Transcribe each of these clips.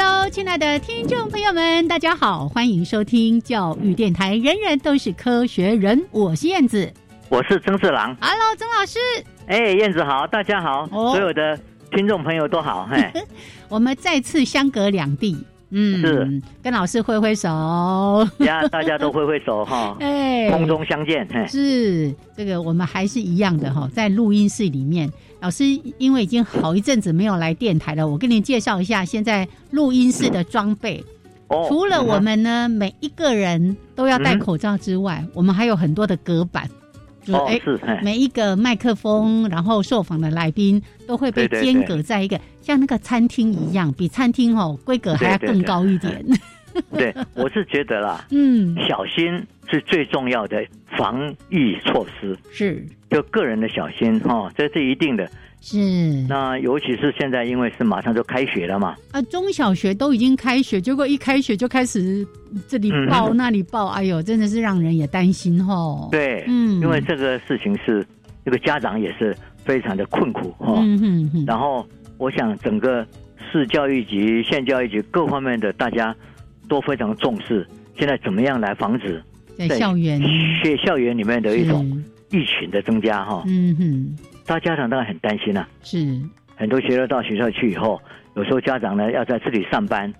Hello，亲爱的听众朋友们，大家好，欢迎收听教育电台。人人都是科学人，我是燕子，我是曾志郎。Hello，曾老师。哎，燕子好，大家好，所有的听众朋友都好。嘿，我们再次相隔两地。嗯，是跟老师挥挥手呀，大家都挥挥手 哈，哎，空中相见，是这个我们还是一样的哈，在录音室里面，老师因为已经好一阵子没有来电台了，我跟您介绍一下现在录音室的装备。哦，除了我们呢，每一个人都要戴口罩之外，我们还有很多的隔板。哦，是每一个麦克风，然后受访的来宾都会被间隔在一个像那个餐厅一样，比餐厅哦规格还要更高一点。对，我是觉得啦，嗯，小心是最重要的防疫措施，是就个人的小心哈，这是一定的。是，那尤其是现在，因为是马上就开学了嘛。啊，中小学都已经开学，结果一开学就开始这里报那里报，哎呦，真的是让人也担心哈。对，嗯，因为这个事情是这个家长也是非常的困苦哈。嗯哼哼。然后，我想整个市教育局、县教育局各方面的大家都非常重视，现在怎么样来防止在校园、学校园里面的一种疫情的增加哈。嗯哼。大家长当然很担心啊，是很多学生到学校去以后，有时候家长呢要在这里上班，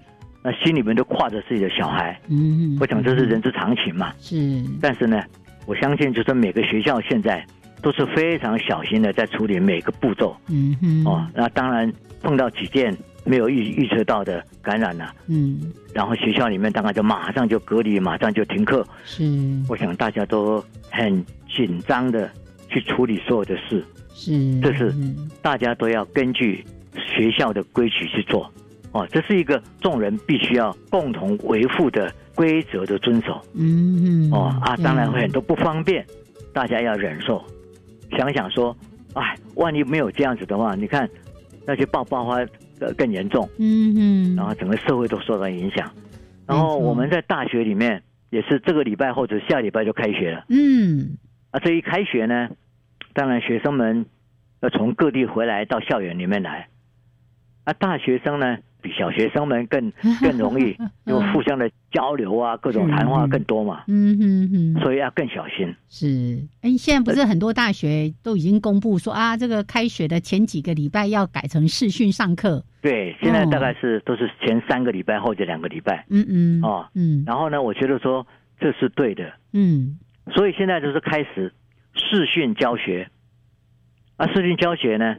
那心里面都挂着自己的小孩。嗯，我想这是人之常情嘛。是，但是呢，我相信就是每个学校现在都是非常小心的在处理每个步骤。嗯哼，哦，那当然碰到几件没有预预测到的感染了，嗯，然后学校里面大概就马上就隔离，马上就停课。是，我想大家都很紧张的去处理所有的事。是，这是大家都要根据学校的规矩去做，哦，这是一个众人必须要共同维护的规则的遵守。嗯，哦啊，当然会很多不方便，大家要忍受。想想说，哎，万一没有这样子的话，你看那些爆爆发的更严重。嗯嗯，然后整个社会都受到影响。然后我们在大学里面也是这个礼拜或者下礼拜就开学了。嗯，啊，这一开学呢。当然，学生们要从各地回来到校园里面来，啊，大学生呢比小学生们更 更容易，因为互相的交流啊，各种谈话更多嘛，嗯哼哼，所以要更小心。是，哎，现在不是很多大学都已经公布说啊，这个开学的前几个礼拜要改成视讯上课。对，现在大概是都是前三个礼拜或者两个礼拜。嗯嗯，哦，嗯，然后呢，我觉得说这是对的。嗯，所以现在就是开始。视讯教学，啊，视讯教学呢，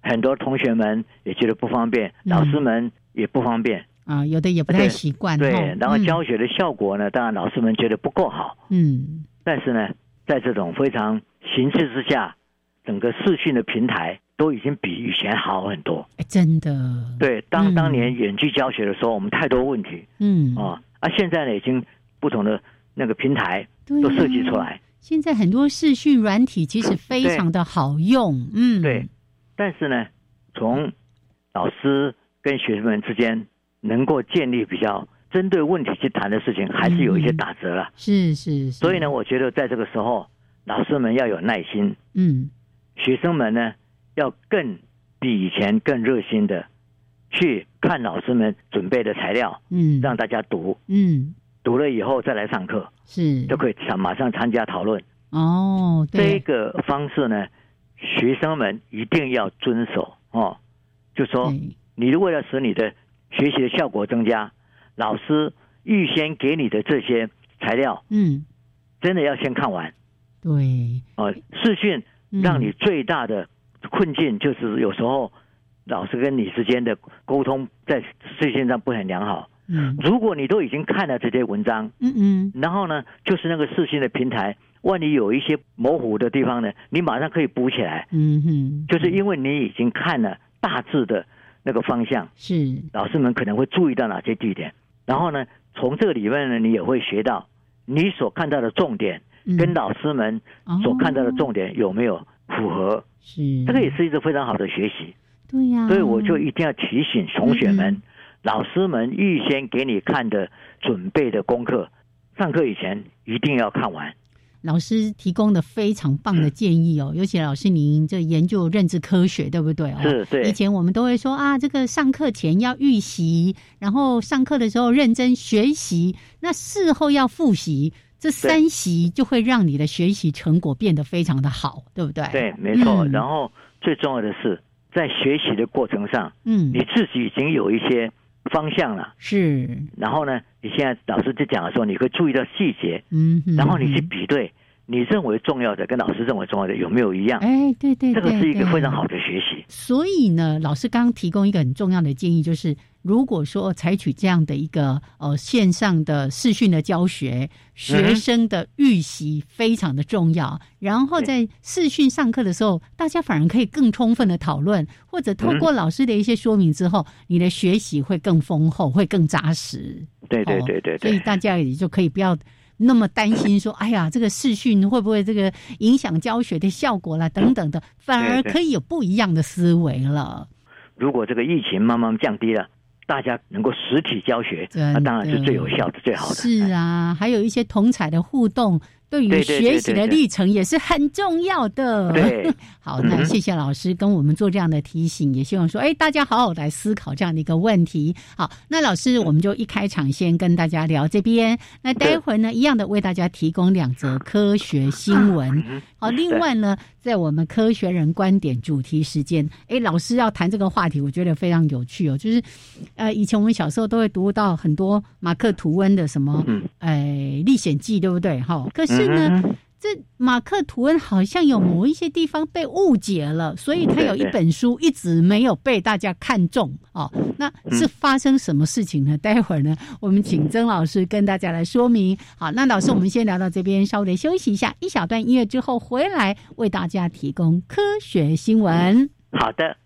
很多同学们也觉得不方便，老师们也不方便啊，有的也不太习惯。对，然后教学的效果呢，当然老师们觉得不够好。嗯，但是呢，在这种非常形势之下，整个视讯的平台都已经比以前好很多。真的。对，当当年远距教学的时候，我们太多问题。嗯啊，啊，现在呢，已经不同的那个平台都设计出来。现在很多视讯软体其实非常的好用，嗯，对。但是呢，从老师跟学生们之间能够建立比较针对问题去谈的事情，还是有一些打折了。是是。所以呢，我觉得在这个时候，老师们要有耐心，嗯，学生们呢要更比以前更热心的去看老师们准备的材料，嗯，让大家读，嗯。读了以后再来上课，是就可以参马上参加讨论哦。这个方式呢，学生们一定要遵守哦。就说你为了使你的学习的效果增加，老师预先给你的这些材料，嗯，真的要先看完。对，哦，视讯让你最大的困境就是有时候老师跟你之间的沟通在视线上不很良好。嗯，如果你都已经看了这些文章，嗯嗯，然后呢，就是那个视讯的平台，万一有一些模糊的地方呢，你马上可以补起来。嗯哼，就是因为你已经看了大致的那个方向，是老师们可能会注意到哪些地点，然后呢，从这个里面呢，你也会学到你所看到的重点跟老师们所看到的重点有没有符合。是，这个也是一个非常好的学习。对呀，所以我就一定要提醒同学们。老师们预先给你看的准备的功课，上课以前一定要看完。老师提供的非常棒的建议哦，尤其老师您这研究认知科学，对不对哦？是，对。以前我们都会说啊，这个上课前要预习，然后上课的时候认真学习，那事后要复习，这三习就会让你的学习成果变得非常的好，对不对？对，没错。然后最重要的是，在学习的过程上，嗯，你自己已经有一些。方向了。是，然后呢？你现在老师就讲的时候，你会注意到细节，嗯，然后你去比对，你认为重要的跟老师认为重要的有没有一样？哎，对对，这个是一个非常好的学习。所以呢，老师刚刚提供一个很重要的建议，就是。如果说采取这样的一个呃线上的视讯的教学，学生的预习非常的重要。然后在视讯上课的时候，大家反而可以更充分的讨论，或者透过老师的一些说明之后，你的学习会更丰厚，会更扎实。对对对对。所以大家也就可以不要那么担心说，哎呀，这个视讯会不会这个影响教学的效果啦等等的，反而可以有不一样的思维了。如果这个疫情慢慢降低了。大家能够实体教学，那当然是最有效的、最好的。是啊，还有一些同彩的互动。对于学习的历程也是很重要的。对，好，那谢谢老师跟我们做这样的提醒，也希望说，哎，大家好好来思考这样的一个问题。好，那老师，我们就一开场先跟大家聊这边，那待会儿呢，一样的为大家提供两则科学新闻。好，另外呢，在我们科学人观点主题时间，哎，老师要谈这个话题，我觉得非常有趣哦。就是，呃，以前我们小时候都会读到很多马克吐温的什么，哎，历险记，对不对？哈，可是。是呢，这马克吐温好像有某一些地方被误解了，所以他有一本书一直没有被大家看中哦。那是发生什么事情呢？待会儿呢，我们请曾老师跟大家来说明。好，那老师，我们先聊到这边，稍微休息一下，一小段音乐之后回来为大家提供科学新闻。好的。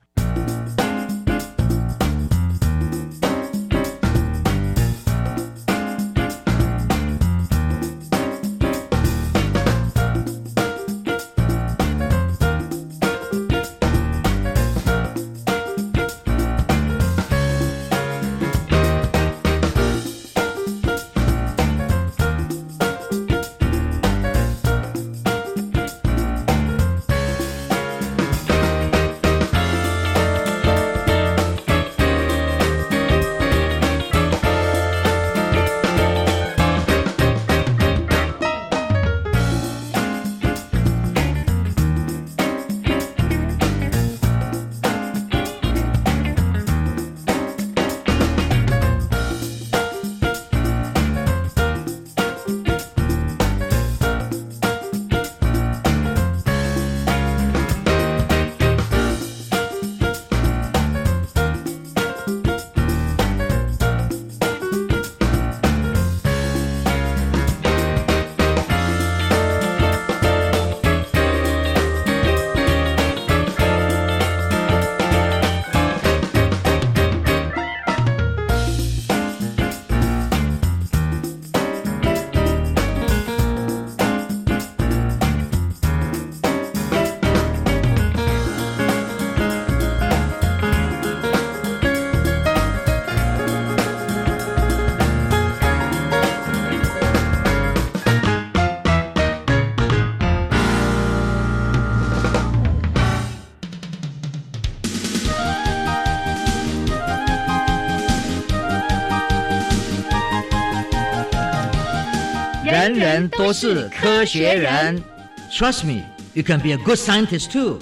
都是科学人，Trust me, you can be a good scientist too。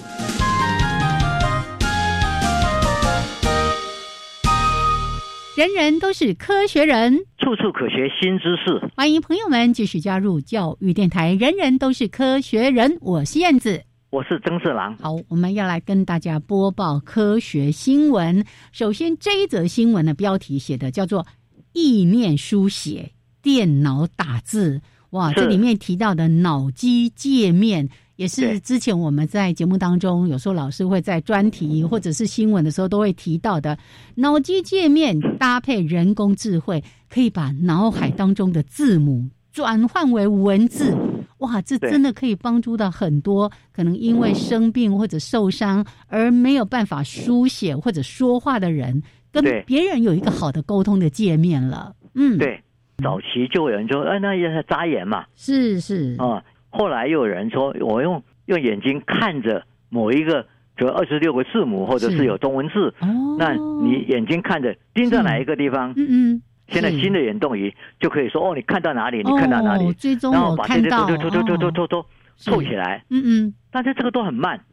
人人都是科学人处处可学新知识。欢迎朋友们继续加入教育电台，人人都是科学人。我是燕子，我是曾四郎。好，我们要来跟大家播报科学新闻。首先，这一则新闻的标题写的叫做“意念书写，电脑打字”。哇，这里面提到的脑机界面。也是之前我们在节目当中，有时候老师会在专题或者是新闻的时候都会提到的，脑机界面搭配人工智慧，可以把脑海当中的字母转换为文字。哇，这真的可以帮助到很多可能因为生病或者受伤而没有办法书写或者说话的人，跟别人有一个好的沟通的界面了。嗯，对，早期就有人说，哎，那也是眨眼嘛。是是啊。后来又有人说，我用用眼睛看着某一个，就二十六个字母，或者是有中文字，那你眼睛看着盯着哪一个地方？嗯嗯。现在新的眼动仪就可以说，哦，你看到哪里？你看到哪里？然后把这些都都都都都都都凑起来。嗯嗯。但是这个都很慢。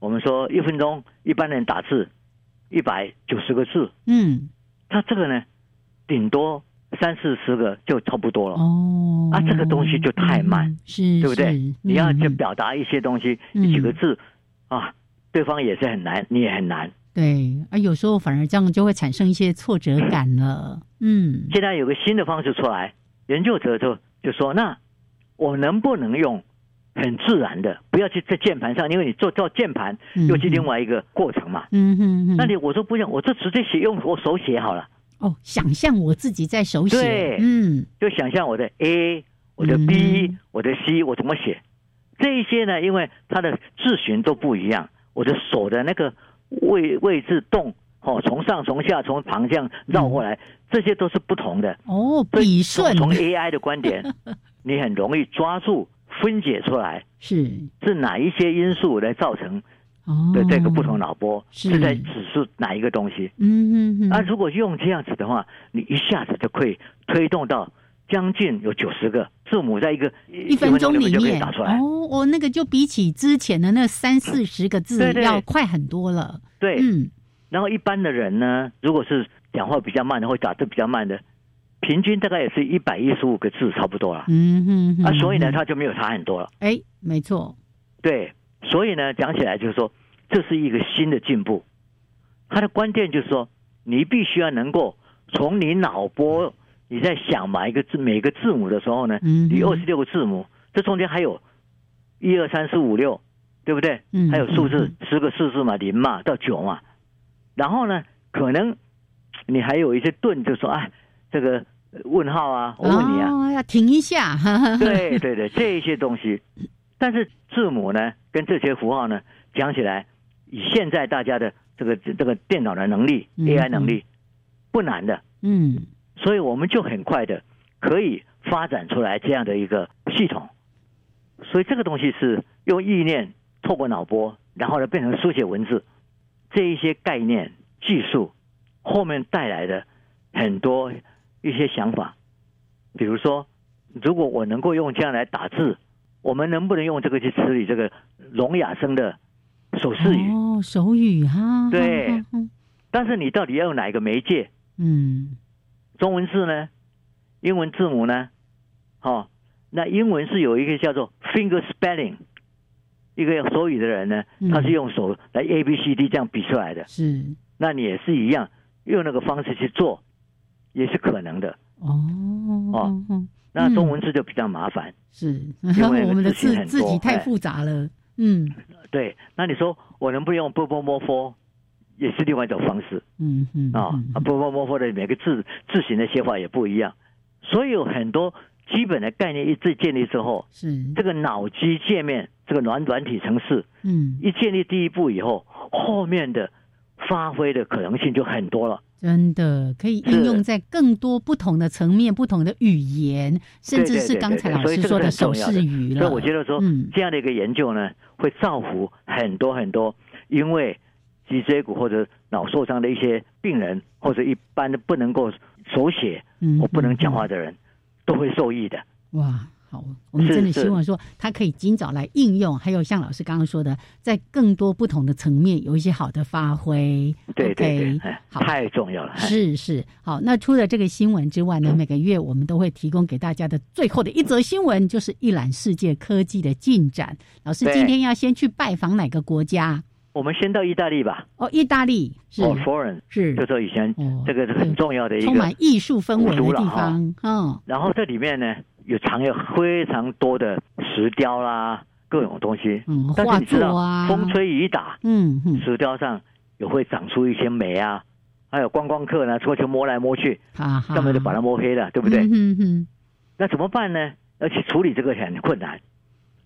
我们说一分钟一般人打字一百九十个字。嗯。他这个呢，顶多。三四十个就差不多了哦，啊，这个东西就太慢，是，对不对？你要去表达一些东西，几个字啊，对方也是很难，你也很难。对，啊，有时候反而这样就会产生一些挫折感了。嗯，现在有个新的方式出来，研究者就就说，那我能不能用很自然的，不要去在键盘上，因为你做做键盘又是另外一个过程嘛。嗯哼，那你我说不用，我就直接写，用我手写好了。哦，想象我自己在手写，嗯，就想象我的 A，我的 B，我的 C，我怎么写？这一些呢，因为它的字形都不一样，我的手的那个位位置动，哦，从上从下从旁这样绕过来，这些都是不同的。哦，笔顺。从 AI 的观点，你很容易抓住分解出来，是是哪一些因素来造成？的这个不同脑波是在指示哪一个东西？嗯嗯嗯。那如果用这样子的话，你一下子就可以推动到将近有九十个字母，在一个一分钟里面打出来。哦，我那个就比起之前的那三四十个字要快很多了。对，嗯。然后一般的人呢，如果是讲话比较慢的，或打字比较慢的，平均大概也是一百一十五个字差不多了。嗯哼。啊，所以呢，他就没有差很多了。哎，没错。对。所以呢，讲起来就是说，这是一个新的进步。它的关键就是说，你必须要能够从你脑波，你在想每一个字、每个字母的时候呢，你二十六个字母，这中间还有一二三四五六，对不对？还有数字十个数字嘛，零嘛到九嘛。然后呢，可能你还有一些顿，就说啊，这个问号啊，我问你啊，要停一下。对对对，这一些东西。但是字母呢，跟这些符号呢，讲起来，以现在大家的这个这个电脑的能力，AI 能力，不难的，嗯，所以我们就很快的可以发展出来这样的一个系统。所以这个东西是用意念透过脑波，然后呢变成书写文字，这一些概念技术后面带来的很多一些想法，比如说，如果我能够用这样来打字。我们能不能用这个去处理这个聋哑声的手势语？哦，手语哈。对。但是你到底要用哪一个媒介？嗯。中文字呢？英文字母呢？好，那英文是有一个叫做 finger spelling，一个手语的人呢，他是用手来 A B C D 这样比出来的。是。那你也是一样，用那个方式去做，也是可能的。哦。哦。那中文字就比较麻烦，是。因为 我们的字字体太复杂了。嗯，对。那你说我能不能用波波摩佛，也是另外一种方式。嗯嗯啊，波波摩佛的每个字字形的写法也不一样，所以有很多基本的概念一致建立之后，是。这个脑机界面这个软软体程式，嗯，一建立第一步以后，后面的发挥的可能性就很多了。真的可以应用在更多不同的层面、不同的语言，甚至是刚才老师说的手势语了。所以我觉得说，这样的一个研究呢，会造福很多很多，因为脊椎骨或者脑受伤的一些病人，或者一般的不能够手写或不能讲话的人，都会受益的。哇！好，我们真的希望说它可以尽早来应用，还有像老师刚刚说的，在更多不同的层面有一些好的发挥。对对对，好，太重要了。是是，好。那除了这个新闻之外呢，每个月我们都会提供给大家的最后的一则新闻，就是一览世界科技的进展。老师今天要先去拜访哪个国家？我们先到意大利吧。哦，意大利是哦，foreign 是，就说以前这个是很重要的一个充满艺术氛围的地方。嗯，然后这里面呢。有藏有非常多的石雕啦，各种东西。嗯，画作啊，风吹雨打，嗯，石雕上也会长出一些霉啊。还有观光客呢，出去摸来摸去，上面就把它摸黑了，对不对？嗯嗯。那怎么办呢？而且处理这个很困难，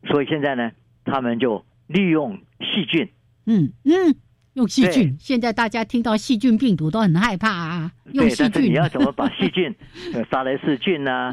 所以现在呢，他们就利用细菌。嗯嗯。用细菌，现在大家听到细菌病毒都很害怕啊。用细菌，你要怎么把细菌，沙雷氏菌呐，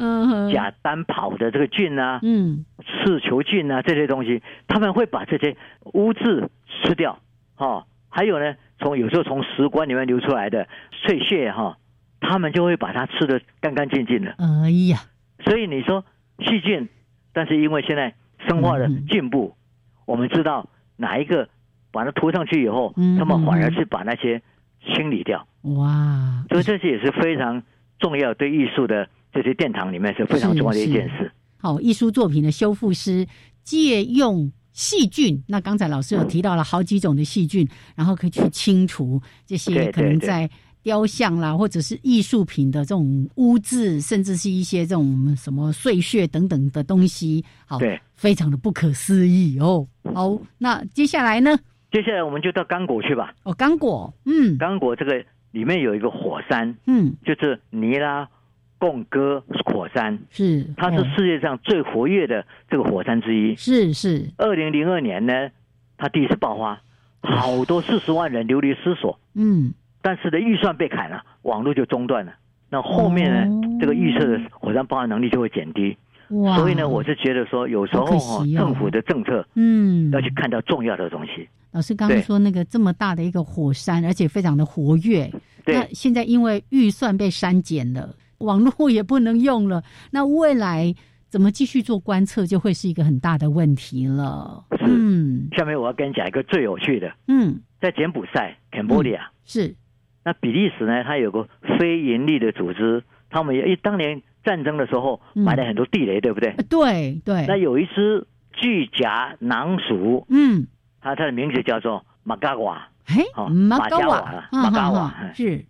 假单跑的这个菌呐，嗯，刺球菌呐这些东西，他们会把这些污渍吃掉。哈，还有呢，从有时候从食管里面流出来的碎屑哈，他们就会把它吃的干干净净的。哎呀，所以你说细菌，但是因为现在生化的进步，我们知道哪一个。把它涂上去以后，他们反而是把那些清理掉。哇！所以这些也是非常重要，对艺术的这些殿堂里面是非常重要的一件事。好，艺术作品的修复师借用细菌，那刚才老师有提到了好几种的细菌，然后可以去清除这些可能在雕像啦，或者是艺术品的这种污渍，甚至是一些这种什么碎屑等等的东西。好，非常的不可思议哦。好，那接下来呢？接下来我们就到刚果去吧。哦，刚果，嗯，刚果这个里面有一个火山，嗯，就是尼拉贡哥火山，是，它是世界上最活跃的这个火山之一。是是。二零零二年呢，它第一次爆发，好多四十万人流离失所。嗯。但是呢，预算被砍了，网络就中断了。那后面呢，这个预测的火山爆发能力就会减低。哇。所以呢，我是觉得说，有时候哈，政府的政策，嗯，要去看到重要的东西。老师刚刚说那个这么大的一个火山，而且非常的活跃。那现在因为预算被删减了，网络也不能用了，那未来怎么继续做观测，就会是一个很大的问题了。嗯，下面我要跟你讲一个最有趣的。嗯，在柬埔寨 （Cambodia） 是，那比利时呢，它有个非盈利的组织，他们也当年战争的时候埋了很多地雷，对不对？对对。那有一只巨甲囊鼠，嗯。它它的名字叫做马嘎瓦，哎，马加瓦，马加瓦是。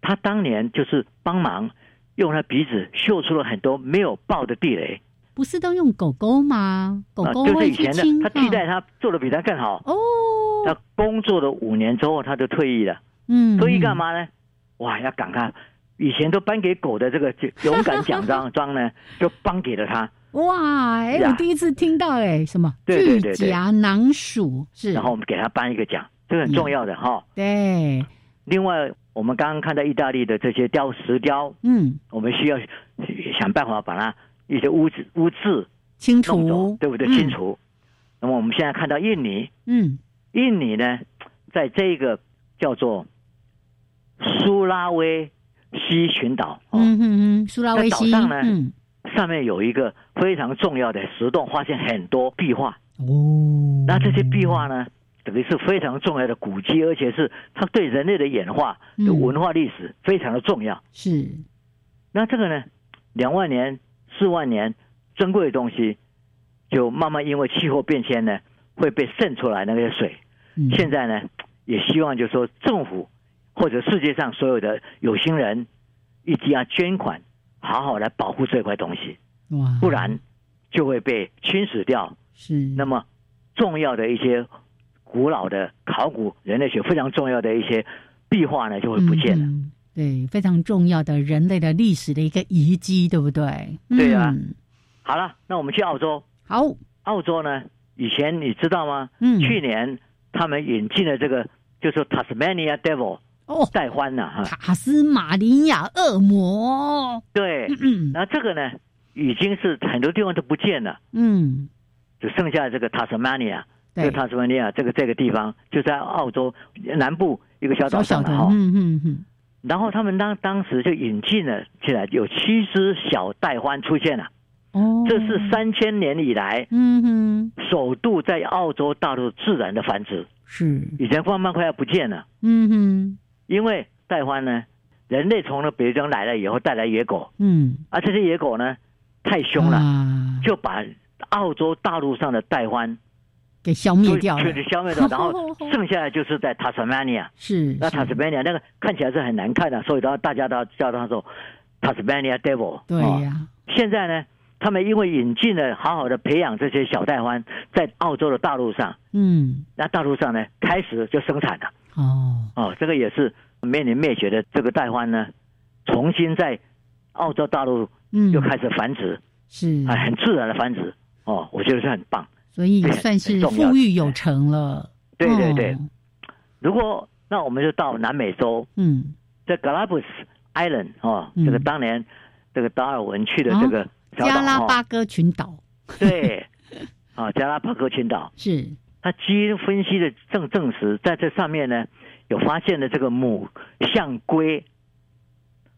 他当年就是帮忙用他鼻子嗅出了很多没有爆的地雷。不是都用狗狗吗？狗狗就是以前的，他替代他做的比他更好。哦。他工作了五年之后，他就退役了。嗯。退役干嘛呢？哇，要赶快，以前都颁给狗的这个勇敢奖章 章呢，就颁给了他。哇！哎，我第一次听到哎，什么对对甲囊鼠是？然后我们给他颁一个奖，这个很重要的哈。对。另外，我们刚刚看到意大利的这些雕石雕，嗯，我们需要想办法把它一些污渍污渍清除，对不对？清除。那么我们现在看到印尼，嗯，印尼呢，在这个叫做苏拉威西群岛，嗯嗯嗯，苏拉威西上呢，嗯。上面有一个非常重要的石洞，发现很多壁画哦。那这些壁画呢，等于是非常重要的古迹，而且是它对人类的演化的文化历史非常的重要。是。那这个呢，两万年、四万年珍贵的东西，就慢慢因为气候变迁呢，会被渗出来那些水。现在呢，也希望就是说政府或者世界上所有的有心人一定要捐款。好好来保护这块东西，哇，不然就会被侵蚀掉。是，那么重要的一些古老的考古人类学非常重要的一些壁画呢，就会不见了。对，非常重要的人类的历史的一个遗迹，对不对？对啊。好了，那我们去澳洲。好，澳洲呢，以前你知道吗？嗯，去年他们引进了这个，就是 Tasmania Devil。哦，带欢呐哈，塔斯马尼亚恶魔。对，嗯，那这个呢，已经是很多地方都不见了，嗯，只剩下这个塔斯马尼亚，这个塔斯马尼亚这个这个地方就在澳洲南部一个小岛上的哈，嗯嗯嗯。然后他们当当时就引进了起来，有七只小带欢出现了。哦，这是三千年以来，嗯哼，首度在澳洲大陆自然的繁殖。是，以前慢慢快要不见了。嗯哼，因为带欢呢，人类从那北疆来了以后带来野狗，嗯，而这些野狗呢太凶了，就把澳洲大陆上的带欢给消灭掉了，就是消灭掉，然后剩下的就是在塔斯马尼亚，是，那塔斯马尼亚那个看起来是很难看的，所以大大家都叫它说塔斯曼尼亚 devil。对呀，现在呢？他们因为引进了好好的培养这些小带欢，在澳洲的大陆上，嗯，那大陆上呢开始就生产了。哦。哦，这个也是面临灭绝的这个带欢呢，重新在澳洲大陆又开始繁殖，是。啊，很自然的繁殖。哦，我觉得是很棒，所以算是富裕有成了。对对对，如果那我们就到南美洲，嗯，在 Galapagos Island 哦，这个当年这个达尔文去的这个。加拉巴哥群岛，对，啊，加拉巴哥群岛。是它基因分析的证证实，在这上面呢有发现的这个母象龟，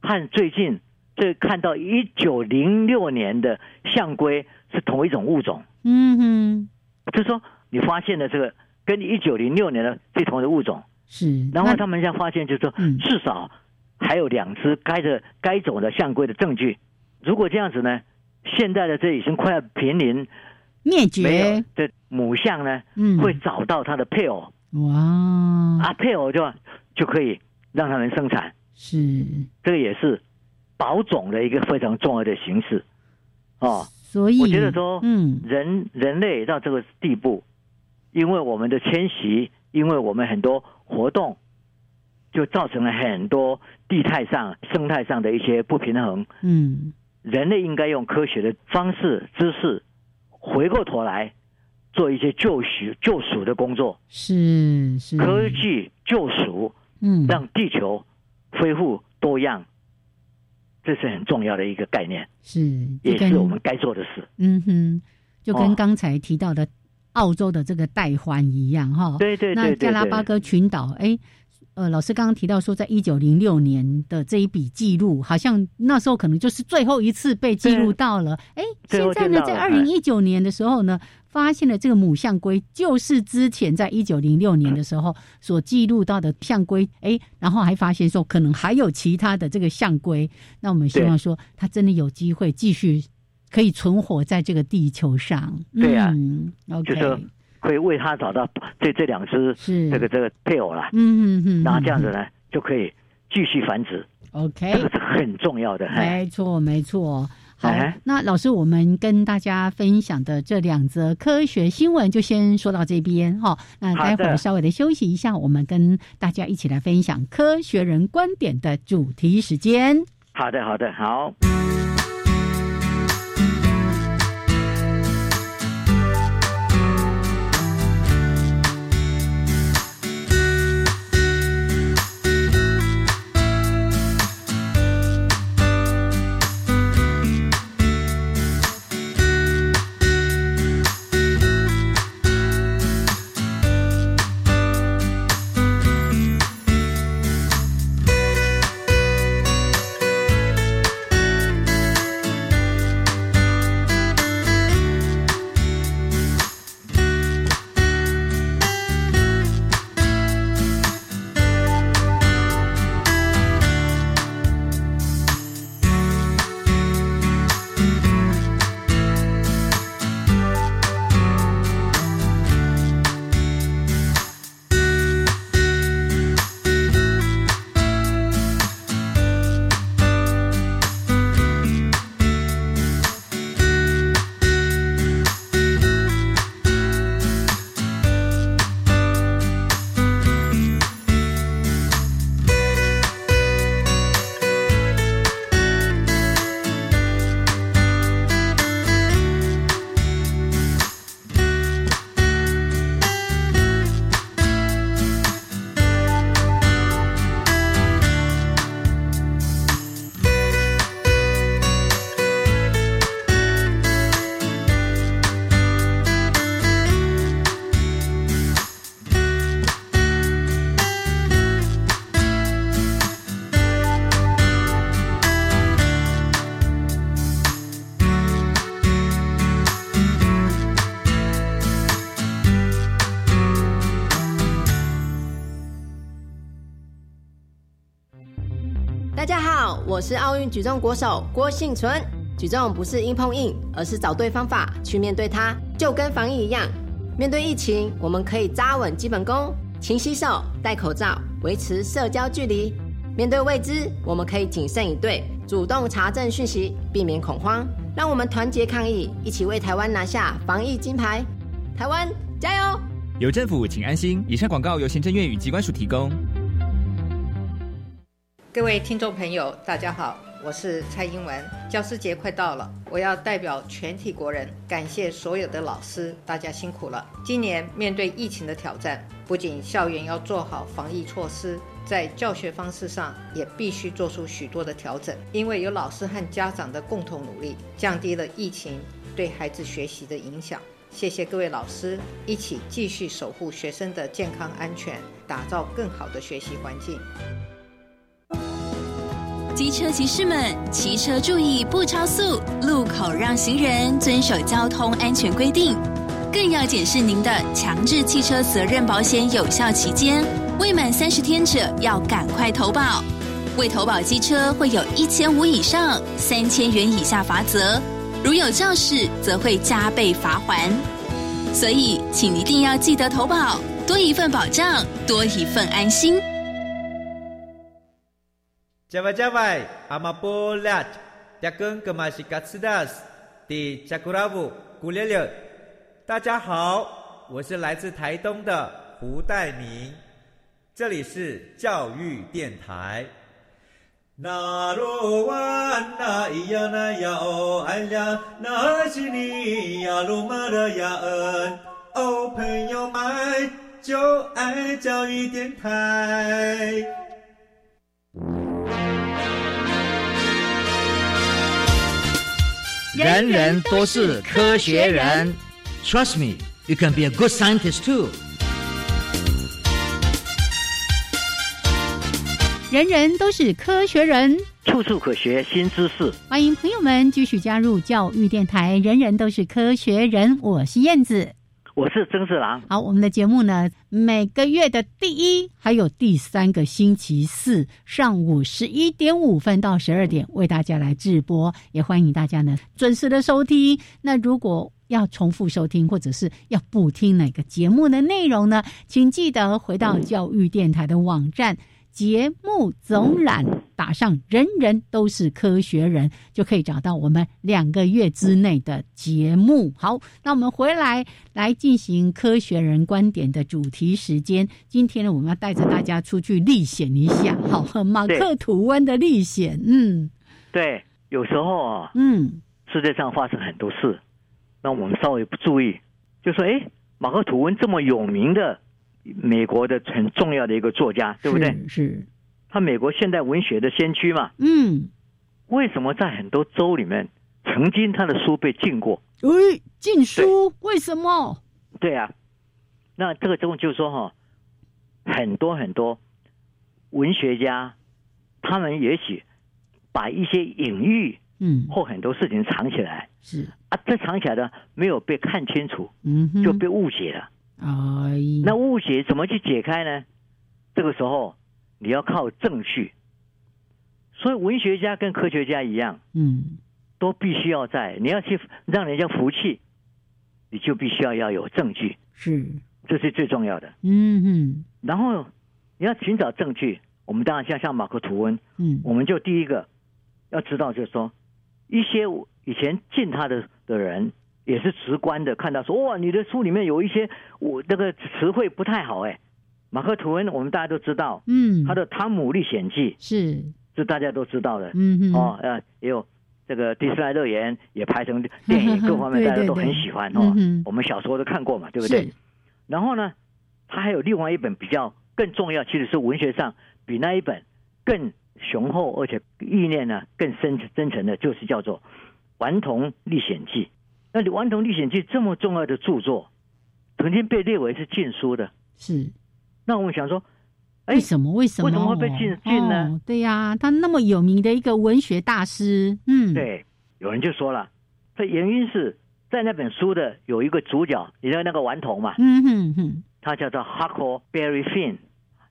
和最近这看到一九零六年的象龟是同一种物种，嗯哼，就说你发现的这个跟一九零六年的不同的物种。是，然后他们现在发现就是说至少还有两只该的该种的象龟的证据，如果这样子呢？现在的这已经快要濒临灭绝。的母象呢，嗯，会找到它的配偶。哇，啊，配偶就就可以让他们生产，是。这个也是保种的一个非常重要的形式。哦。所以我觉得说，嗯，人人类到这个地步，因为我们的迁徙，因为我们很多活动，就造成了很多地态上、生态上的一些不平衡，嗯。人类应该用科学的方式、知识，回过头来做一些救赎、救赎的工作。是是，科技救赎，嗯，让地球恢复多样，这是很重要的一个概念。是，也是我们该做的事。嗯哼，就跟刚才提到的澳洲的这个代环一样，哈。对对对对。那加拉巴哥群岛，哎。呃，老师刚刚提到说，在一九零六年的这一笔记录，好像那时候可能就是最后一次被记录到了。哎，现在呢，在二零一九年的时候呢，发现了这个母象龟，就是之前在一九零六年的时候所记录到的象龟。哎，然后还发现说，可能还有其他的这个象龟。那我们希望说，它真的有机会继续可以存活在这个地球上。对呀，OK。可以为他找到这这两只这个这个配偶了，嗯嗯嗯，然后这样子呢就可以继续繁殖。OK，这个是很重要的。没错没错。好，那老师，我们跟大家分享的这两则科学新闻就先说到这边哈。那待会儿稍微的休息一下，我们跟大家一起来分享科学人观点的主题时间。好的好的好。我是奥运举重国手郭幸存。举重不是硬碰硬，而是找对方法去面对它，就跟防疫一样。面对疫情，我们可以扎稳基本功，勤洗手、戴口罩，维持社交距离。面对未知，我们可以谨慎以对，主动查证讯息，避免恐慌。让我们团结抗疫，一起为台湾拿下防疫金牌。台湾加油！有政府，请安心。以上广告由行政院与机关署提供。各位听众朋友，大家好，我是蔡英文。教师节快到了，我要代表全体国人感谢所有的老师，大家辛苦了。今年面对疫情的挑战，不仅校园要做好防疫措施，在教学方式上也必须做出许多的调整。因为有老师和家长的共同努力，降低了疫情对孩子学习的影响。谢谢各位老师，一起继续守护学生的健康安全，打造更好的学习环境。机车骑士们，骑车注意不超速，路口让行人遵守交通安全规定，更要检视您的强制汽车责任保险有效期间。未满三十天者要赶快投保，未投保机车会有一千五以上三千元以下罚则，如有肇事则会加倍罚还。所以，请一定要记得投保，多一份保障，多一份安心。加外加外，阿玛波拉，扎根格玛西卡斯达斯，的加古拉布古列列。大家好，我是来自台东的胡代明，这里是教育电台。那罗哇那咿呀那呀哦哎呀，那是你呀鲁玛的呀恩，哦朋友们就爱教育电台。人人都是科学人，Trust me, you can be a good scientist too。人人都是科学人，处处可学新知识。欢迎朋友们继续加入教育电台，人人都是科学人，我是燕子。我是曾志郎。好，我们的节目呢，每个月的第一还有第三个星期四上午十一点五分到十二点为大家来直播，也欢迎大家呢准时的收听。那如果要重复收听或者是要补听哪个节目的内容呢，请记得回到教育电台的网站。节目总览打上“人人都是科学人”，就可以找到我们两个月之内的节目。好，那我们回来来进行科学人观点的主题时间。今天呢，我们要带着大家出去历险一下，好，马克吐温的历险。嗯，对，有时候啊，嗯，世界上发生很多事，那我们稍微不注意，就说，哎，马克吐温这么有名的。美国的很重要的一个作家，对不对？是，他美国现代文学的先驱嘛。嗯，为什么在很多州里面，曾经他的书被禁过？哎，禁书？为什么？对啊，那这个中就是说哈，很多很多文学家，他们也许把一些隐喻，嗯，或很多事情藏起来，是啊，这藏起来的没有被看清楚，嗯，就被误解了。哎，那误解怎么去解开呢？这个时候你要靠证据。所以文学家跟科学家一样，嗯，都必须要在你要去让人家服气，你就必须要要有证据，是，这是最重要的。嗯嗯。然后你要寻找证据，我们当然像像马克吐温，嗯，我们就第一个要知道就是说，一些以前进他的的人。也是直观的看到说哇，你的书里面有一些我那个词汇不太好哎。马克吐温我们大家都知道，嗯，他的《汤姆历险记》是是大家都知道的，嗯哦呃也有这个迪士尼乐园也拍成 电影，各方面大家都很喜欢哦。我们小时候都看过嘛，对不对？然后呢，他还有另外一本比较更重要，其实是文学上比那一本更雄厚，而且意念呢更深真诚的，就是叫做《顽童历险记》。那《你《顽童历险记》这么重要的著作，曾经被列为是禁书的。是，那我们想说，为什么？为什么？为什么会被禁禁呢？对呀，他那么有名的一个文学大师。嗯，对，有人就说了，这原因是在那本书的有一个主角，你知道那个顽童嘛？嗯哼哼，他叫做 Huckleberry Finn，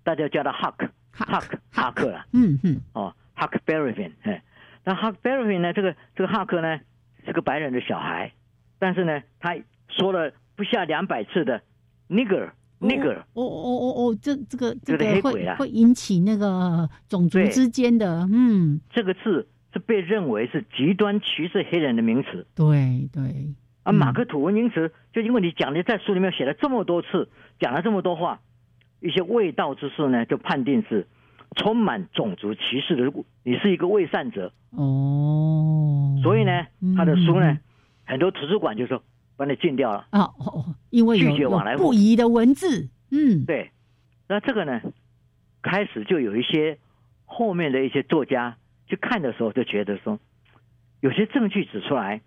大家叫他 Huck，Huck，哈克了。嗯哼，哦，Huckberry，哎，那 Huckberry 呢？这个这个哈克呢是个白人的小孩，但是呢，他说了不下两百次的 nigger，nigger，哦哦哦哦，这这个这个会会引起那个种族之间的，嗯，这个字是被认为是极端歧视黑人的名词，对对。啊，马克吐温因此就因为你讲的在书里面写了这么多次，讲了这么多话，一些未道之事呢，就判定是充满种族歧视的，如果你是一个伪善者哦。所以呢，他的书呢，很多图书馆就说把你禁掉了啊哦，因为拒绝往来不宜的文字，嗯，对。那这个呢，开始就有一些后面的一些作家去看的时候，就觉得说，有些证据指出来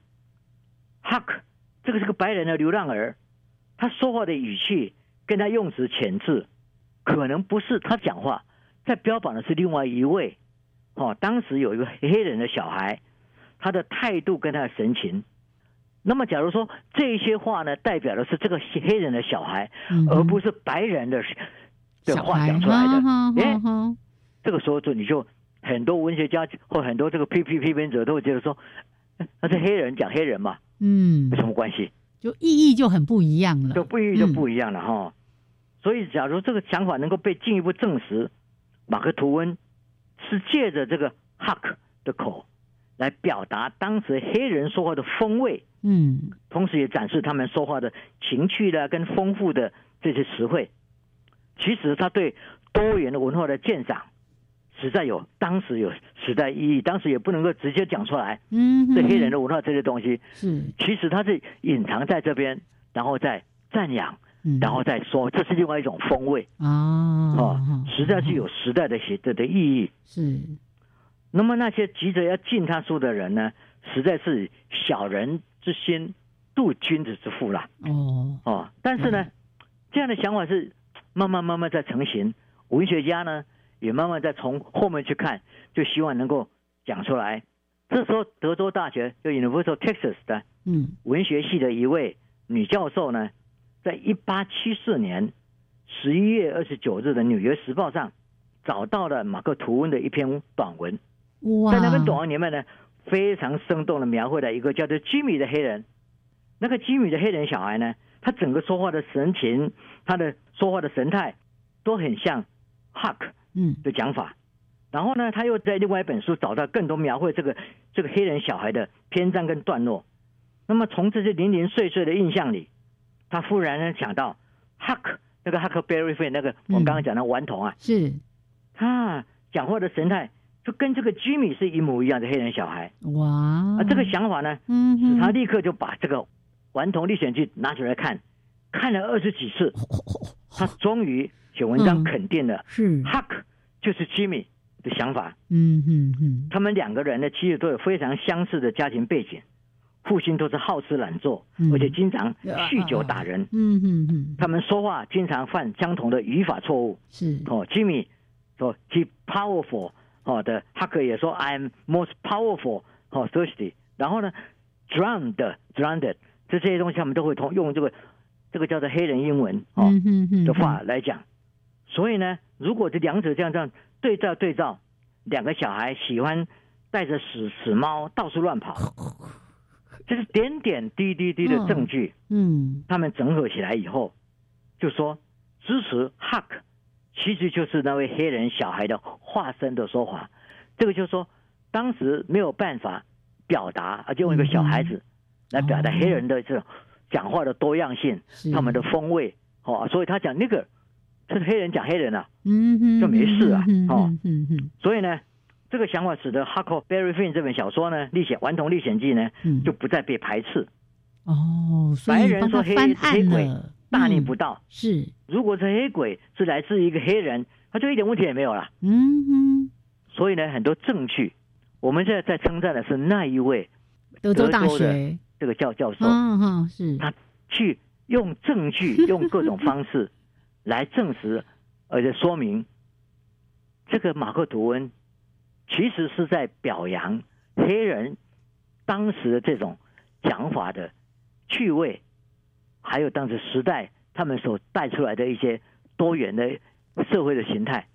，Huck。这个是个白人的流浪儿，他说话的语气跟他用词遣字，可能不是他讲话，在标榜的是另外一位。哦，当时有一个黑人的小孩，他的态度跟他的神情。那么，假如说这些话呢，代表的是这个黑人的小孩，而不是白人的的话讲出来的，哎，这个时候就你就很多文学家或很多这个批批批评者都会觉得说，那是黑人讲黑人嘛。嗯，有什么关系？就意义就很不一样了，就不意义就不一样了哈。所以，假如这个想法能够被进一步证实，马克吐温是借着这个 Huck 的口来表达当时黑人说话的风味，嗯，同时也展示他们说话的情趣的跟丰富的这些词汇。其实，他对多元的文化的鉴赏。实在有，当时有时代意义，当时也不能够直接讲出来。嗯，这黑人的文化这些东西，是其实他是隐藏在这边，然后再赞扬，然后再说，这是另外一种风味啊。哦，实在是有时代的写的的意义。是。那么那些急着要进他书的人呢，实在是小人之心度君子之腹啦。哦哦，但是呢，这样的想法是慢慢慢慢在成型。文学家呢？也慢慢在从后面去看，就希望能够讲出来。这时候，德州大学就 University of Texas 的嗯文学系的一位女教授呢，在一八七四年十一月二十九日的《纽约时报》上找到了马克吐温的一篇短文。哇！在那篇短文里面呢，非常生动的描绘了一个叫做吉米的黑人。那个吉米的黑人小孩呢，他整个说话的神情，他的说话的神态，都很像 Huck。嗯的讲法，然后呢，他又在另外一本书找到更多描绘这个这个黑人小孩的篇章跟段落。那么从这些零零碎碎的印象里，他忽然呢想到，Huck 那个 Huckberry Finn 那个我们刚刚讲的顽童啊，是，他讲话的神态就跟这个 Jimmy 是一模一样的黑人小孩。哇！啊，这个想法呢，嗯，使他立刻就把这个《顽童历险记》拿出来看，看了二十几次，他终于。写文章肯定了是 Huck 就是 Jimmy 的想法。嗯嗯嗯，他们两个人呢，其实都有非常相似的家庭背景，父亲都是好吃懒做，而且经常酗酒打人。嗯嗯嗯，他们说话经常犯相同的语法错误。是哦，Jimmy 说 He powerful 哦的，Huck 也说 I'm most powerful 哦，thirsty。然后呢，drowned drowned 这这些东西，他们都会通用这个这个叫做黑人英文哦的话来讲。所以呢，如果这两者这样这样对照对照，两个小孩喜欢带着死死猫到处乱跑，这是点点滴滴滴的证据。嗯，他们整合起来以后，就说支持 Huck，其实就是那位黑人小孩的化身的说法。这个就是说，当时没有办法表达，而就用一个小孩子来表达黑人的这种讲话的多样性，他们的风味。哦，所以他讲那个。是黑人讲黑人啊，嗯哼，就没事啊，哦，嗯哼，所以呢，这个想法使得《Huckleberry Finn》这本小说呢，《历险顽童历险记》呢，就不再被排斥。哦，白人说黑黑鬼大逆不道，是，如果这黑鬼是来自一个黑人，他就一点问题也没有了。嗯哼，所以呢，很多证据，我们现在在称赞的是那一位德州大学这个教教授，嗯哼，是他去用证据，用各种方式。来证实，而且说明，这个马克吐温其实是在表扬黑人当时的这种讲法的趣味，还有当时时代他们所带出来的一些多元的社会的形态。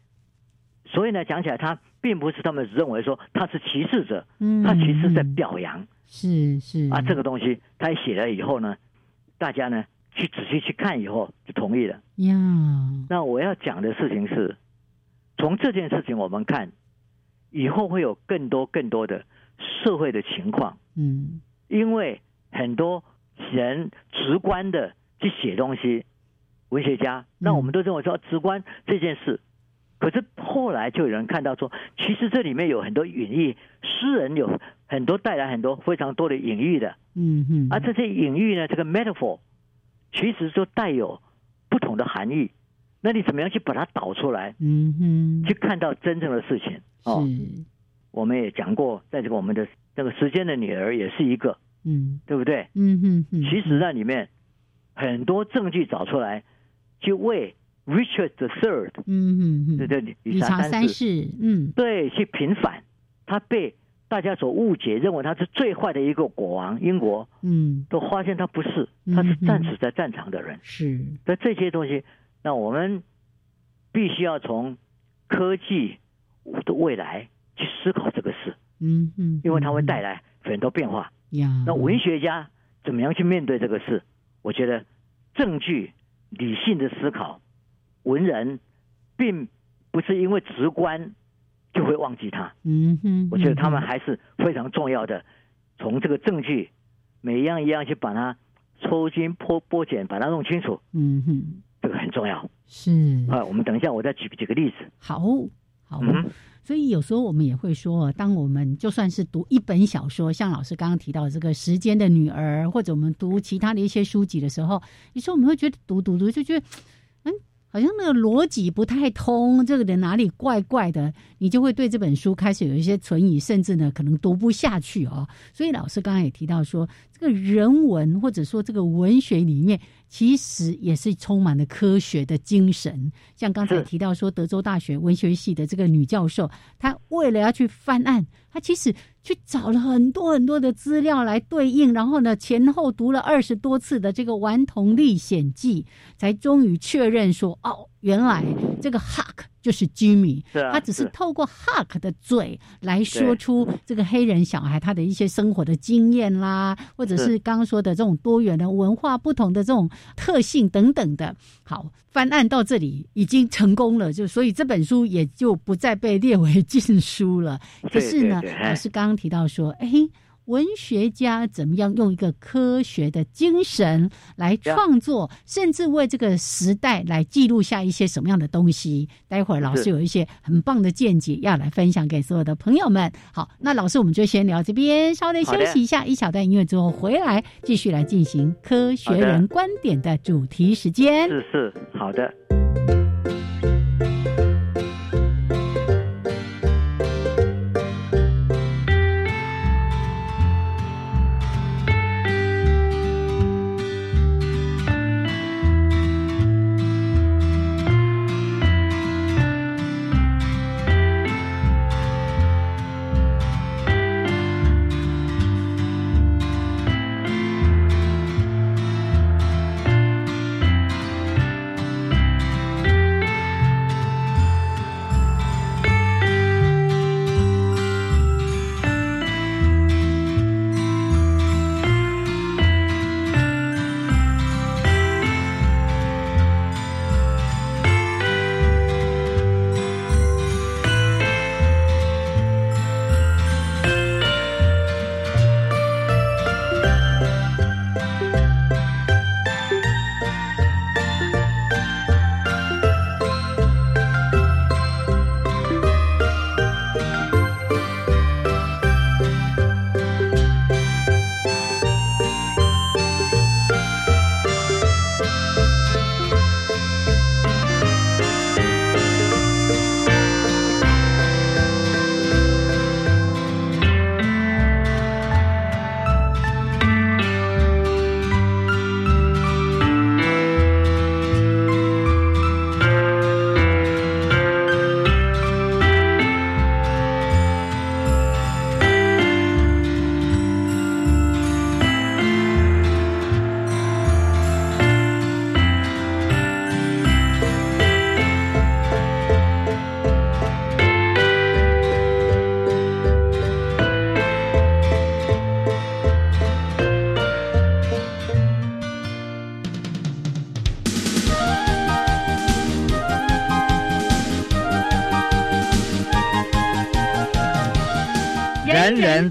所以呢，讲起来他并不是他们认为说他是歧视者，嗯，他其实在表扬，是是。啊，这个东西他写了以后呢，大家呢去仔细去看以后就同意了。呀。那我要讲的事情是，从这件事情我们看，以后会有更多更多的社会的情况，嗯，因为很多人直观的去写东西，文学家，那我们都认为说直观这件事。可是后来就有人看到说，其实这里面有很多隐喻，诗人有很多带来很多非常多的隐喻的，嗯哼，而这些隐喻呢，这个 metaphor 其实就带有不同的含义。那你怎么样去把它导出来？嗯哼，去看到真正的事情哦。我们也讲过，在这个我们的那个时间的女儿也是一个，嗯，对不对？嗯嗯嗯，其实那里面很多证据找出来，就为。Richard the Third，嗯嗯嗯，对对，理查三世，嗯，对，去平反，他被大家所误解，认为他是最坏的一个国王，英国，嗯，都发现他不是，他是战死在战场的人，是。那这些东西，那我们必须要从科技的未来去思考这个事，嗯嗯，因为它会带来很多变化。呀，那文学家怎么样去面对这个事？我觉得证据、理性的思考。文人并不是因为直观就会忘记他，嗯哼，我觉得他们还是非常重要的。从这个证据，每一样一样去把它抽筋剥剥茧，把它弄清楚，嗯哼，这个很重要。是啊，我们等一下我再举几个例子。好，好，所以有时候我们也会说，当我们就算是读一本小说，像老师刚刚提到这个《时间的女儿》，或者我们读其他的一些书籍的时候，有时候我们会觉得读读读就觉得。好像那个逻辑不太通，这个人哪里怪怪的，你就会对这本书开始有一些存疑，甚至呢可能读不下去哦。所以老师刚刚也提到说，这个人文或者说这个文学里面，其实也是充满了科学的精神。像刚才提到说，德州大学文学系的这个女教授，她为了要去翻案，她其实。去找了很多很多的资料来对应，然后呢，前后读了二十多次的这个《顽童历险记》，才终于确认说，哦，原来这个 Huck 就是 Jimmy，他只是透过 Huck 的嘴来说出这个黑人小孩他的一些生活的经验啦，或者是刚刚说的这种多元的文化不同的这种特性等等的。好，翻案到这里已经成功了，就所以这本书也就不再被列为禁书了。可是呢，老师刚刚提到说，哎。文学家怎么样用一个科学的精神来创作，甚至为这个时代来记录下一些什么样的东西？待会儿老师有一些很棒的见解要来分享给所有的朋友们。好，那老师我们就先聊这边，稍微休息一下，一小段音乐之后回来继续来进行科学人观点的主题时间。是是，好的。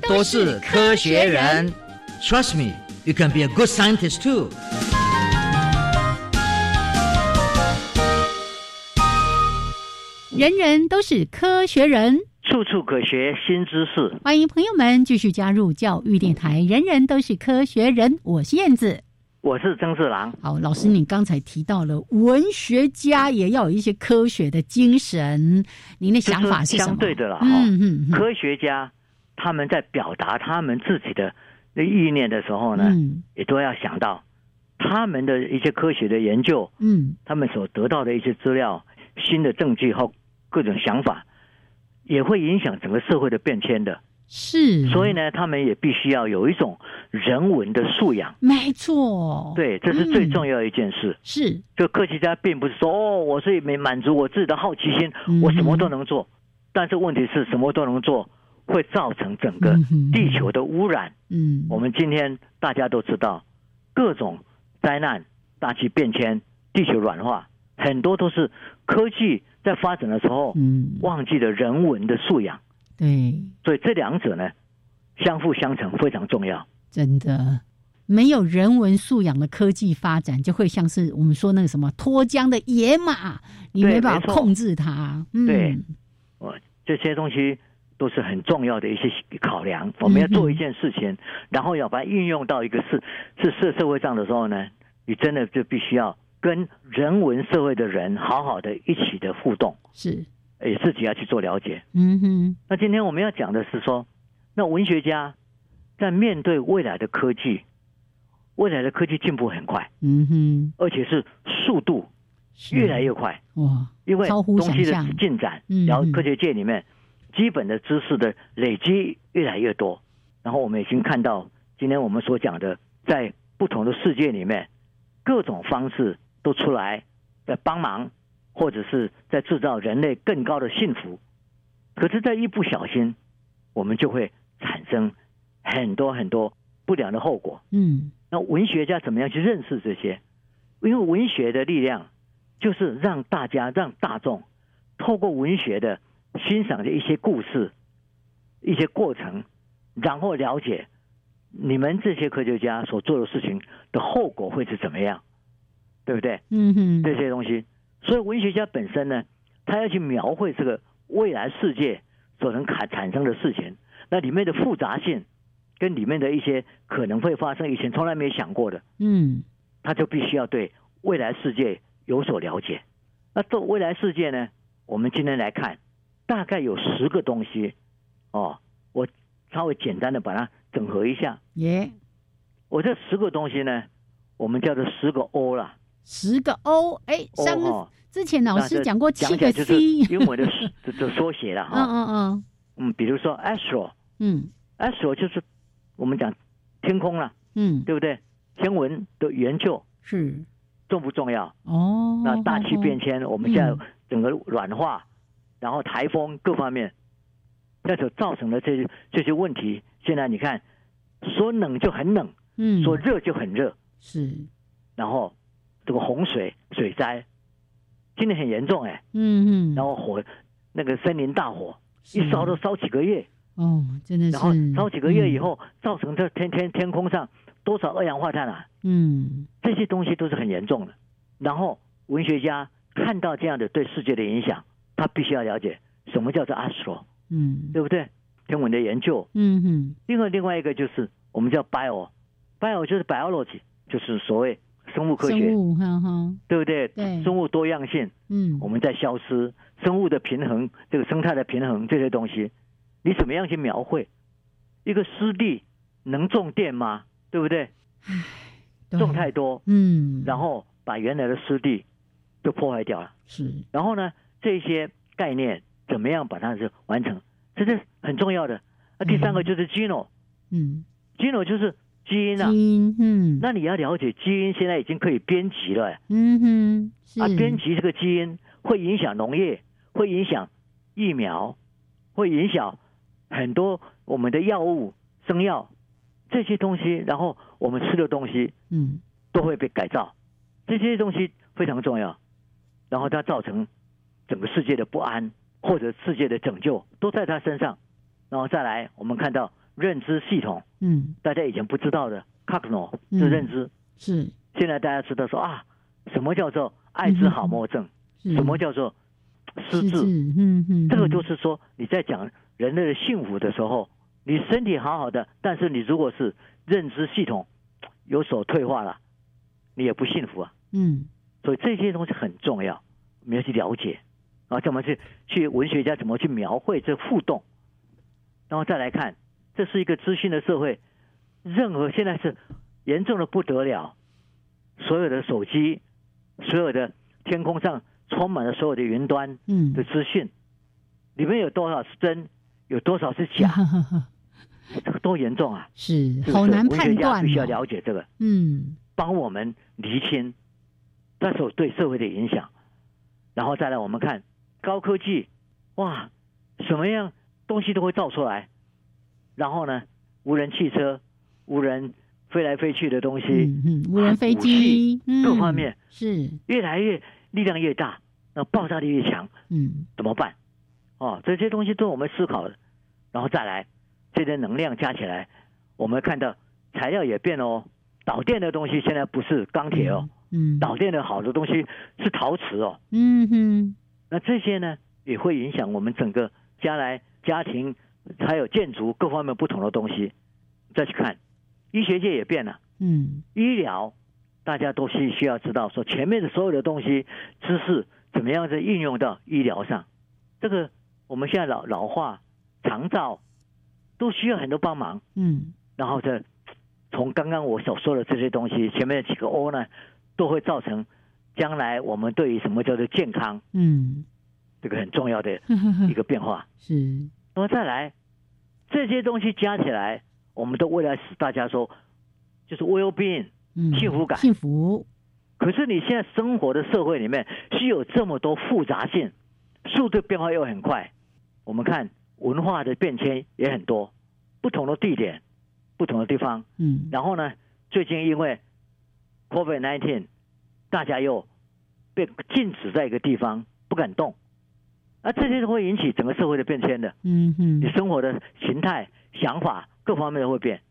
都是科学人。Trust me, you can be a good scientist too. 人人都是科学人，处处可学新知识。欢迎朋友们继续加入教育电台。人人都是科学人，我是燕子。我是曾志郎。好，老师，你刚才提到了文学家也要有一些科学的精神，您的想法是相对的了。嗯嗯，科学家他们在表达他们自己的意念的时候呢，也都要想到他们的一些科学的研究，嗯，他们所得到的一些资料、新的证据和各种想法，也会影响整个社会的变迁的。是，所以呢，他们也必须要有一种人文的素养。没错，对，这是最重要的一件事。是，就科学家并不是说哦，我是没满足我自己的好奇心，我什么都能做。但是问题是什么都能做，会造成整个地球的污染。嗯，我们今天大家都知道，各种灾难、大气变迁、地球软化，很多都是科技在发展的时候，嗯，忘记了人文的素养。对，所以这两者呢，相辅相成，非常重要。真的，没有人文素养的科技发展，就会像是我们说那个什么脱缰的野马，你没办法控制它。对，我这些东西都是很重要的一些考量。我们要做一件事情，然后要把它运用到一个是是社社会上的时候呢，你真的就必须要跟人文社会的人好好的一起的互动。是。也自己要去做了解。嗯哼。那今天我们要讲的是说，那文学家在面对未来的科技，未来的科技进步很快。嗯哼。而且是速度越来越快。哇！因为东西的进展，然后科学界里面基本的知识的累积越来越多。然后我们已经看到，今天我们所讲的，在不同的世界里面，各种方式都出来在帮忙。或者是在制造人类更高的幸福，可是，在一不小心，我们就会产生很多很多不良的后果。嗯，那文学家怎么样去认识这些？因为文学的力量就是让大家、让大众透过文学的欣赏的一些故事、一些过程，然后了解你们这些科学家所做的事情的后果会是怎么样，对不对？嗯哼，这些东西。所以，文学家本身呢，他要去描绘这个未来世界所能产产生的事情，那里面的复杂性，跟里面的一些可能会发生以前从来没想过的，嗯，他就必须要对未来世界有所了解。那这未来世界呢，我们今天来看，大概有十个东西，哦，我稍微简单的把它整合一下。耶，我这十个东西呢，我们叫做十个 O 了。十个 O，哎，上之前老师讲过七个 C，英文的的缩写了哈。嗯嗯嗯。嗯，比如说 Astro，嗯，Astro 就是我们讲天空了，嗯，对不对？天文的研究是重不重要？哦。那大气变迁，我们现在整个软化，然后台风各方面，那所造成的这些这些问题，现在你看，说冷就很冷，嗯，说热就很热，是，然后。这个洪水水灾，今年很严重哎，嗯嗯，然后火那个森林大火一烧都烧几个月，哦，真的是，然后烧几个月以后，造成这天天天空上多少二氧化碳啊，嗯，这些东西都是很严重的。然后文学家看到这样的对世界的影响，他必须要了解什么叫做 astro，嗯，对不对？天文的研究，嗯哼。另外另外一个就是我们叫 bio，bio 就是 biology，就是所谓。生物科学，对不对？生物多样性，嗯，我们在消失，生物的平衡，这个生态的平衡这些东西，你怎么样去描绘？一个湿地能种电吗？对不对？种太多，嗯，然后把原来的湿地就破坏掉了。是，然后呢，这些概念怎么样把它是完成？这是很重要的。那第三个就是 geno，嗯，geno 就是。基因啊，嗯，那你要了解基因，现在已经可以编辑了，嗯哼，啊，编辑这个基因会影响农业，会影响疫苗，会影响很多我们的药物、生药这些东西，然后我们吃的东西，嗯，都会被改造，这些东西非常重要，然后它造成整个世界的不安或者世界的拯救都在他身上，然后再来我们看到认知系统，嗯，大家以前不知道的 c o g n o 是认知，是。现在大家知道说啊，什么叫做爱之好莫症，什么叫做失智，嗯嗯，这个就是说你在讲人类的幸福的时候，你身体好好的，但是你如果是认知系统有所退化了，你也不幸福啊，嗯，所以这些东西很重要，我们要去了解。啊，怎么去去文学家怎么去描绘这互动，然后再来看，这是一个资讯的社会，任何现在是严重的不得了，所有的手机，所有的天空上充满了所有的云端的资讯，里面有多少是真，有多少是假，这个多严重啊！是好难判断，必须要了解这个，嗯，帮我们厘清那时候对社会的影响，然后再来我们看。高科技，哇，什么样东西都会造出来。然后呢，无人汽车、无人飞来飞去的东西，嗯，无人飞机，各方面是越来越力量越大，那爆炸力越强，嗯，怎么办？哦，这些东西都是我们思考的。然后再来，这些能量加起来，我们看到材料也变了哦。导电的东西现在不是钢铁哦，嗯，导电的好的东西是陶瓷哦，嗯哼。那这些呢，也会影响我们整个将来家庭还有建筑各方面不同的东西。再去看，医学界也变了，嗯，医疗大家都需需要知道，说前面的所有的东西知识怎么样在应用到医疗上。这个我们现在老老化、长照都需要很多帮忙，嗯，然后再从刚刚我所说的这些东西，前面的几个 O 呢，都会造成。将来我们对于什么叫做健康，嗯，这个很重要的 一个变化是。那么再来这些东西加起来，我们都为了使大家说就是 well being，幸福感，幸福。可是你现在生活的社会里面是有这么多复杂性，速度变化又很快。我们看文化的变迁也很多，不同的地点，不同的地方，嗯。然后呢，最近因为 COVID nineteen。大家又被禁止在一个地方不敢动，啊这些都会引起整个社会的变迁的。嗯哼，你生活的形态、想法各方面都会变。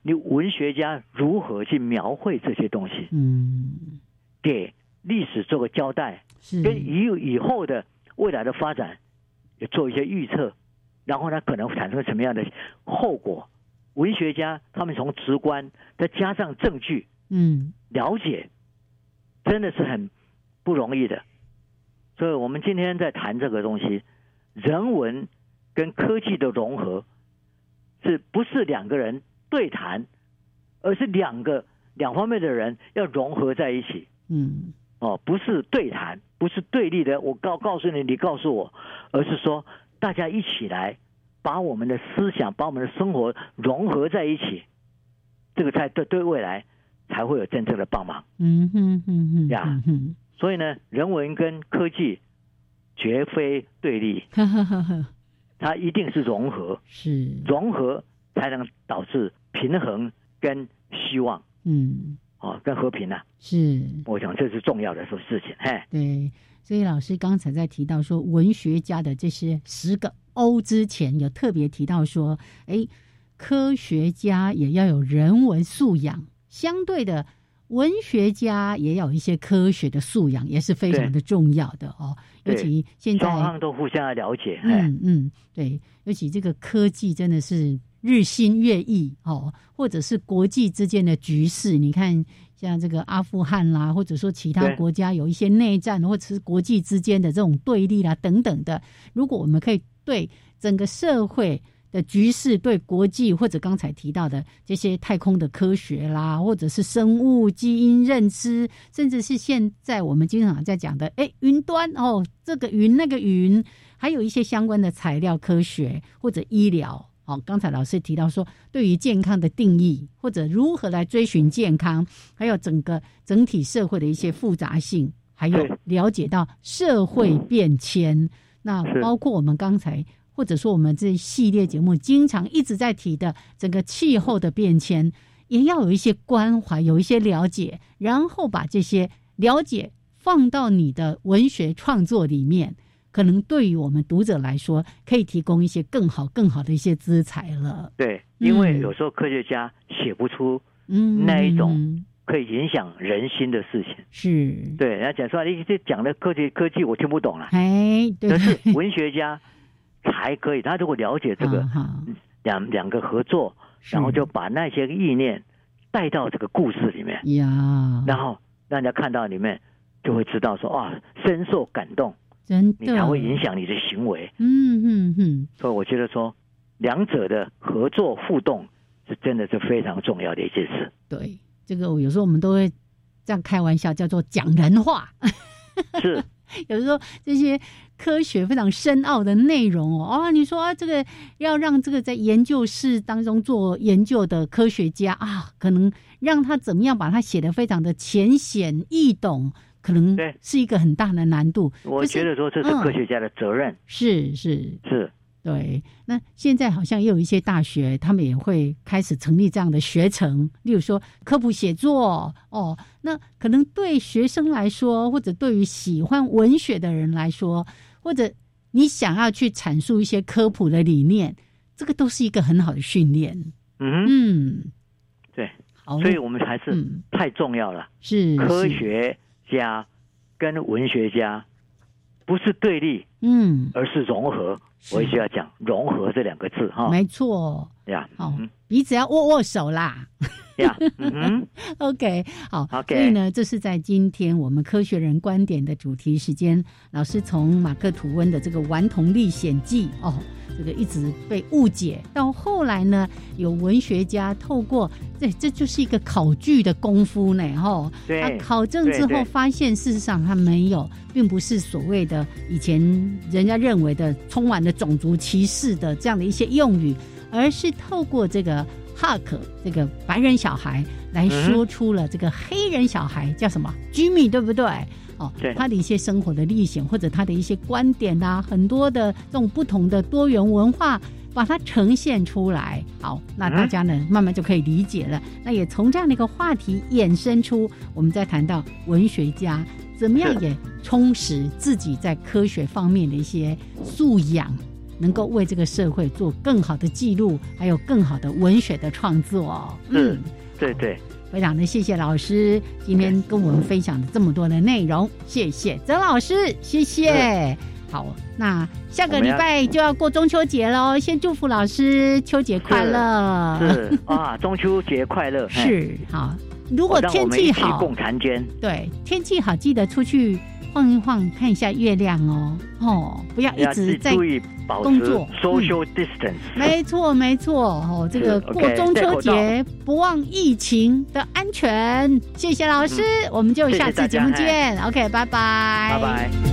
你文学家如何去描绘这些东西？嗯，给历史做个交代，跟以以后的未来的发展也做一些预测，然后呢，可能产生什么样的后果？文学家他们从直观再加上证据，嗯，了解。真的是很不容易的，所以我们今天在谈这个东西，人文跟科技的融合，是不是两个人对谈，而是两个两方面的人要融合在一起。嗯，哦，不是对谈，不是对立的，我告告诉你，你告诉我，而是说大家一起来把我们的思想，把我们的生活融合在一起，这个才对对未来。才会有真正的帮忙。嗯哼哼哼呀，所以呢，人文跟科技绝非对立，它一定是融合，是融合才能导致平衡跟希望。嗯，哦，跟和平呢？是，我想这是重要的事事情。嘿，对，所以老师刚才在提到说文学家的这些十个 O 之前，有特别提到说，哎，科学家也要有人文素养。相对的，文学家也有一些科学的素养，也是非常的重要的哦。尤其现在双方都互相了解。嗯嗯，对，尤其这个科技真的是日新月异哦，或者是国际之间的局势，你看像这个阿富汗啦，或者说其他国家有一些内战，或者是国际之间的这种对立啦等等的，如果我们可以对整个社会。的局势对国际或者刚才提到的这些太空的科学啦，或者是生物基因认知，甚至是现在我们经常在讲的，哎，云端哦，这个云那个云，还有一些相关的材料科学或者医疗哦。刚才老师提到说，对于健康的定义或者如何来追寻健康，还有整个整体社会的一些复杂性，还有了解到社会变迁，那包括我们刚才。或者说，我们这系列节目经常一直在提的整个气候的变迁，也要有一些关怀，有一些了解，然后把这些了解放到你的文学创作里面，可能对于我们读者来说，可以提供一些更好、更好的一些资材了。对，因为有时候科学家写不出嗯那一种可以影响人心的事情。是，对，人家讲说你这讲的科学科技我听不懂了。哎，可是文学家才可以，他如果了解这个两两个合作，然后就把那些意念带到这个故事里面呀，然后让人家看到里面。就会知道说啊，深受感动，真的，你才会影响你的行为。嗯嗯嗯。所以我觉得说，两者的合作互动是真的是非常重要的一件事。对，这个有时候我们都会这样开玩笑，叫做讲人话。是，有时候这些科学非常深奥的内容哦，啊，你说啊，这个要让这个在研究室当中做研究的科学家啊，可能让他怎么样把它写的非常的浅显易懂。可能是一个很大的难度。我觉得说这是科学家的责任。是是是，对。那现在好像也有一些大学，他们也会开始成立这样的学程，例如说科普写作哦。那可能对学生来说，或者对于喜欢文学的人来说，或者你想要去阐述一些科普的理念，这个都是一个很好的训练。嗯嗯，对。所以我们还是太重要了。是科学。家跟文学家不是对立，嗯，而是融合。我也需要讲融合这两个字哈，没错呀，好，彼此要握握手啦。呀，嗯，OK，好，所以呢，这是在今天我们科学人观点的主题时间，老师从马克吐温的这个《顽童历险记》哦。这个一直被误解，到后来呢，有文学家透过这，这就是一个考据的功夫呢，哈，他考证之后发现，事实上他没有，并不是所谓的以前人家认为的充满了种族歧视的这样的一些用语，而是透过这个哈克这个白人小孩来说出了这个黑人小孩叫什么居米，对不对？哦他的一些生活的历险，或者他的一些观点呐，很多的这种不同的多元文化，把它呈现出来。好，那大家呢，慢慢就可以理解了。那也从这样的一个话题衍生出，我们在谈到文学家怎么样也充实自己在科学方面的一些素养，能够为这个社会做更好的记录，还有更好的文学的创作。嗯，对对。非常的谢谢老师今天跟我们分享的这么多的内容，谢谢曾老师，谢谢。好，那下个礼拜就要过中秋节喽，先祝福老师秋节快乐。是啊，中秋节快乐。是好，如果天气好，共婵娟。对，天气好，记得出去。晃一晃，看一下月亮哦，哦，不要一直在工作。Social distance，没错没错哦，这个过中秋节不忘疫情的安全。谢谢老师，我们就下次节目见。OK，拜拜，拜拜。